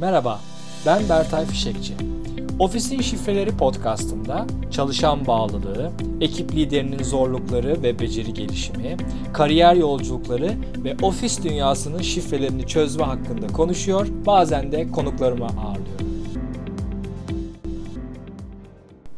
Merhaba, ben Bertay Fişekçi. Ofisin Şifreleri podcastında çalışan bağlılığı, ekip liderinin zorlukları ve beceri gelişimi, kariyer yolculukları ve ofis dünyasının şifrelerini çözme hakkında konuşuyor, bazen de konuklarımı ağırlıyorum.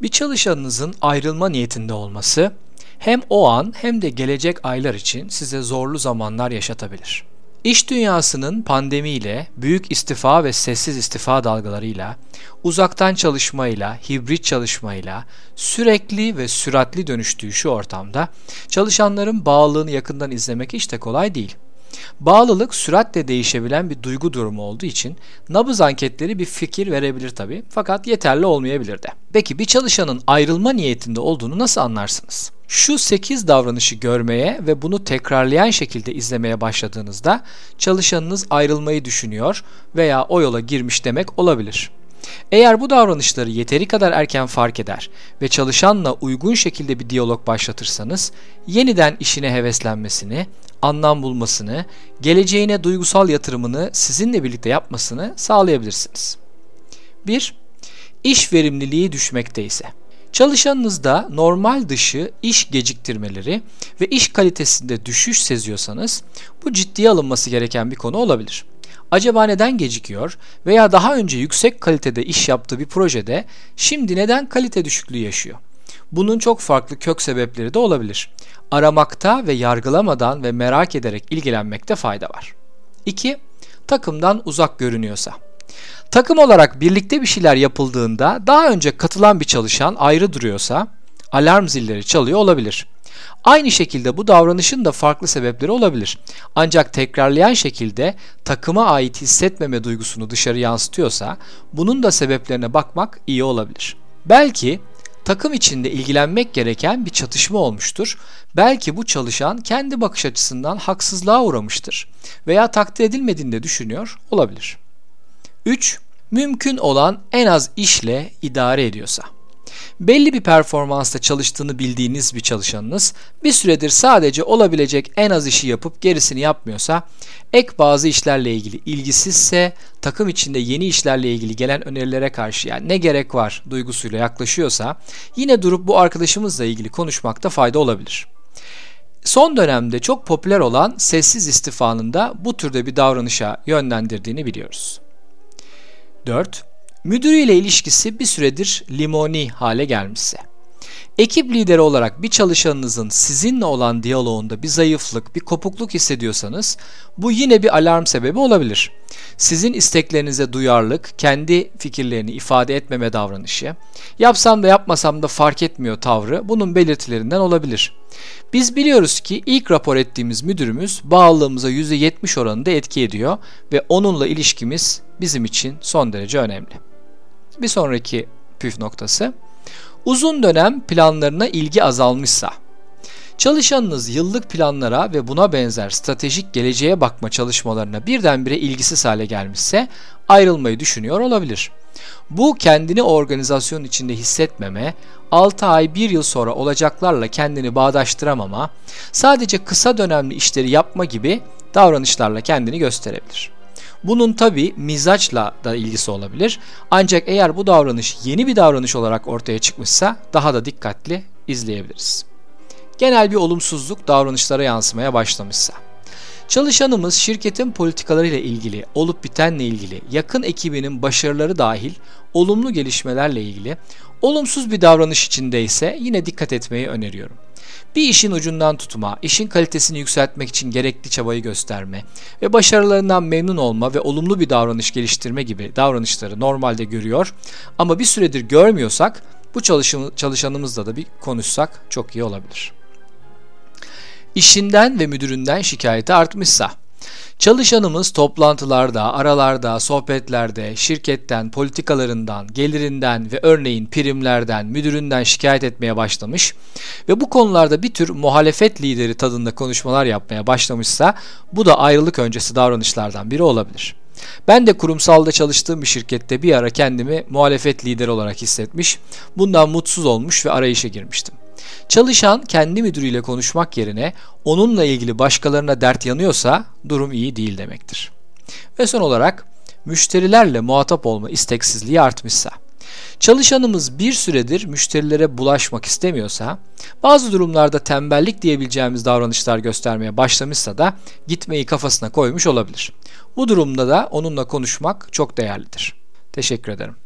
Bir çalışanınızın ayrılma niyetinde olması hem o an hem de gelecek aylar için size zorlu zamanlar yaşatabilir. İş dünyasının pandemiyle, büyük istifa ve sessiz istifa dalgalarıyla, uzaktan çalışmayla, hibrit çalışmayla, sürekli ve süratli dönüştüğü şu ortamda çalışanların bağlılığını yakından izlemek hiç de kolay değil. Bağlılık süratle değişebilen bir duygu durumu olduğu için nabız anketleri bir fikir verebilir tabi fakat yeterli olmayabilir de. Peki bir çalışanın ayrılma niyetinde olduğunu nasıl anlarsınız? Şu 8 davranışı görmeye ve bunu tekrarlayan şekilde izlemeye başladığınızda çalışanınız ayrılmayı düşünüyor veya o yola girmiş demek olabilir. Eğer bu davranışları yeteri kadar erken fark eder ve çalışanla uygun şekilde bir diyalog başlatırsanız yeniden işine heveslenmesini, anlam bulmasını, geleceğine duygusal yatırımını sizinle birlikte yapmasını sağlayabilirsiniz. 1. İş verimliliği düşmekte ise Çalışanınızda normal dışı iş geciktirmeleri ve iş kalitesinde düşüş seziyorsanız bu ciddiye alınması gereken bir konu olabilir. Acaba neden gecikiyor veya daha önce yüksek kalitede iş yaptığı bir projede şimdi neden kalite düşüklüğü yaşıyor? Bunun çok farklı kök sebepleri de olabilir. Aramakta ve yargılamadan ve merak ederek ilgilenmekte fayda var. 2. Takımdan uzak görünüyorsa. Takım olarak birlikte bir şeyler yapıldığında daha önce katılan bir çalışan ayrı duruyorsa alarm zilleri çalıyor olabilir. Aynı şekilde bu davranışın da farklı sebepleri olabilir. Ancak tekrarlayan şekilde takıma ait hissetmeme duygusunu dışarı yansıtıyorsa bunun da sebeplerine bakmak iyi olabilir. Belki takım içinde ilgilenmek gereken bir çatışma olmuştur. Belki bu çalışan kendi bakış açısından haksızlığa uğramıştır veya takdir edilmediğini de düşünüyor olabilir. 3. Mümkün olan en az işle idare ediyorsa. Belli bir performansta çalıştığını bildiğiniz bir çalışanınız bir süredir sadece olabilecek en az işi yapıp gerisini yapmıyorsa, ek bazı işlerle ilgili ilgisizse, takım içinde yeni işlerle ilgili gelen önerilere karşı yani ne gerek var duygusuyla yaklaşıyorsa, yine durup bu arkadaşımızla ilgili konuşmakta fayda olabilir. Son dönemde çok popüler olan sessiz istifanın da bu türde bir davranışa yönlendirdiğini biliyoruz. 4. Müdürüyle ilişkisi bir süredir limoni hale gelmişse. Ekip lideri olarak bir çalışanınızın sizinle olan diyaloğunda bir zayıflık, bir kopukluk hissediyorsanız bu yine bir alarm sebebi olabilir. Sizin isteklerinize duyarlılık, kendi fikirlerini ifade etmeme davranışı, yapsam da yapmasam da fark etmiyor tavrı bunun belirtilerinden olabilir. Biz biliyoruz ki ilk rapor ettiğimiz müdürümüz bağlılığımıza %70 oranında etki ediyor ve onunla ilişkimiz bizim için son derece önemli. Bir sonraki püf noktası Uzun dönem planlarına ilgi azalmışsa, çalışanınız yıllık planlara ve buna benzer stratejik geleceğe bakma çalışmalarına birdenbire ilgisiz hale gelmişse ayrılmayı düşünüyor olabilir. Bu kendini organizasyon içinde hissetmeme, 6 ay 1 yıl sonra olacaklarla kendini bağdaştıramama, sadece kısa dönemli işleri yapma gibi davranışlarla kendini gösterebilir. Bunun tabi mizaçla da ilgisi olabilir. Ancak eğer bu davranış yeni bir davranış olarak ortaya çıkmışsa daha da dikkatli izleyebiliriz. Genel bir olumsuzluk davranışlara yansımaya başlamışsa. Çalışanımız şirketin politikalarıyla ilgili, olup bitenle ilgili, yakın ekibinin başarıları dahil olumlu gelişmelerle ilgili olumsuz bir davranış içindeyse yine dikkat etmeyi öneriyorum. Bir işin ucundan tutma, işin kalitesini yükseltmek için gerekli çabayı gösterme ve başarılarından memnun olma ve olumlu bir davranış geliştirme gibi davranışları normalde görüyor ama bir süredir görmüyorsak bu çalışanımızla da bir konuşsak çok iyi olabilir. İşinden ve müdüründen şikayeti artmışsa Çalışanımız toplantılarda, aralarda, sohbetlerde, şirketten, politikalarından, gelirinden ve örneğin primlerden, müdüründen şikayet etmeye başlamış ve bu konularda bir tür muhalefet lideri tadında konuşmalar yapmaya başlamışsa bu da ayrılık öncesi davranışlardan biri olabilir. Ben de kurumsalda çalıştığım bir şirkette bir ara kendimi muhalefet lideri olarak hissetmiş, bundan mutsuz olmuş ve arayışa girmiştim. Çalışan kendi müdürüyle konuşmak yerine onunla ilgili başkalarına dert yanıyorsa durum iyi değil demektir. Ve son olarak müşterilerle muhatap olma isteksizliği artmışsa, çalışanımız bir süredir müşterilere bulaşmak istemiyorsa, bazı durumlarda tembellik diyebileceğimiz davranışlar göstermeye başlamışsa da gitmeyi kafasına koymuş olabilir. Bu durumda da onunla konuşmak çok değerlidir. Teşekkür ederim.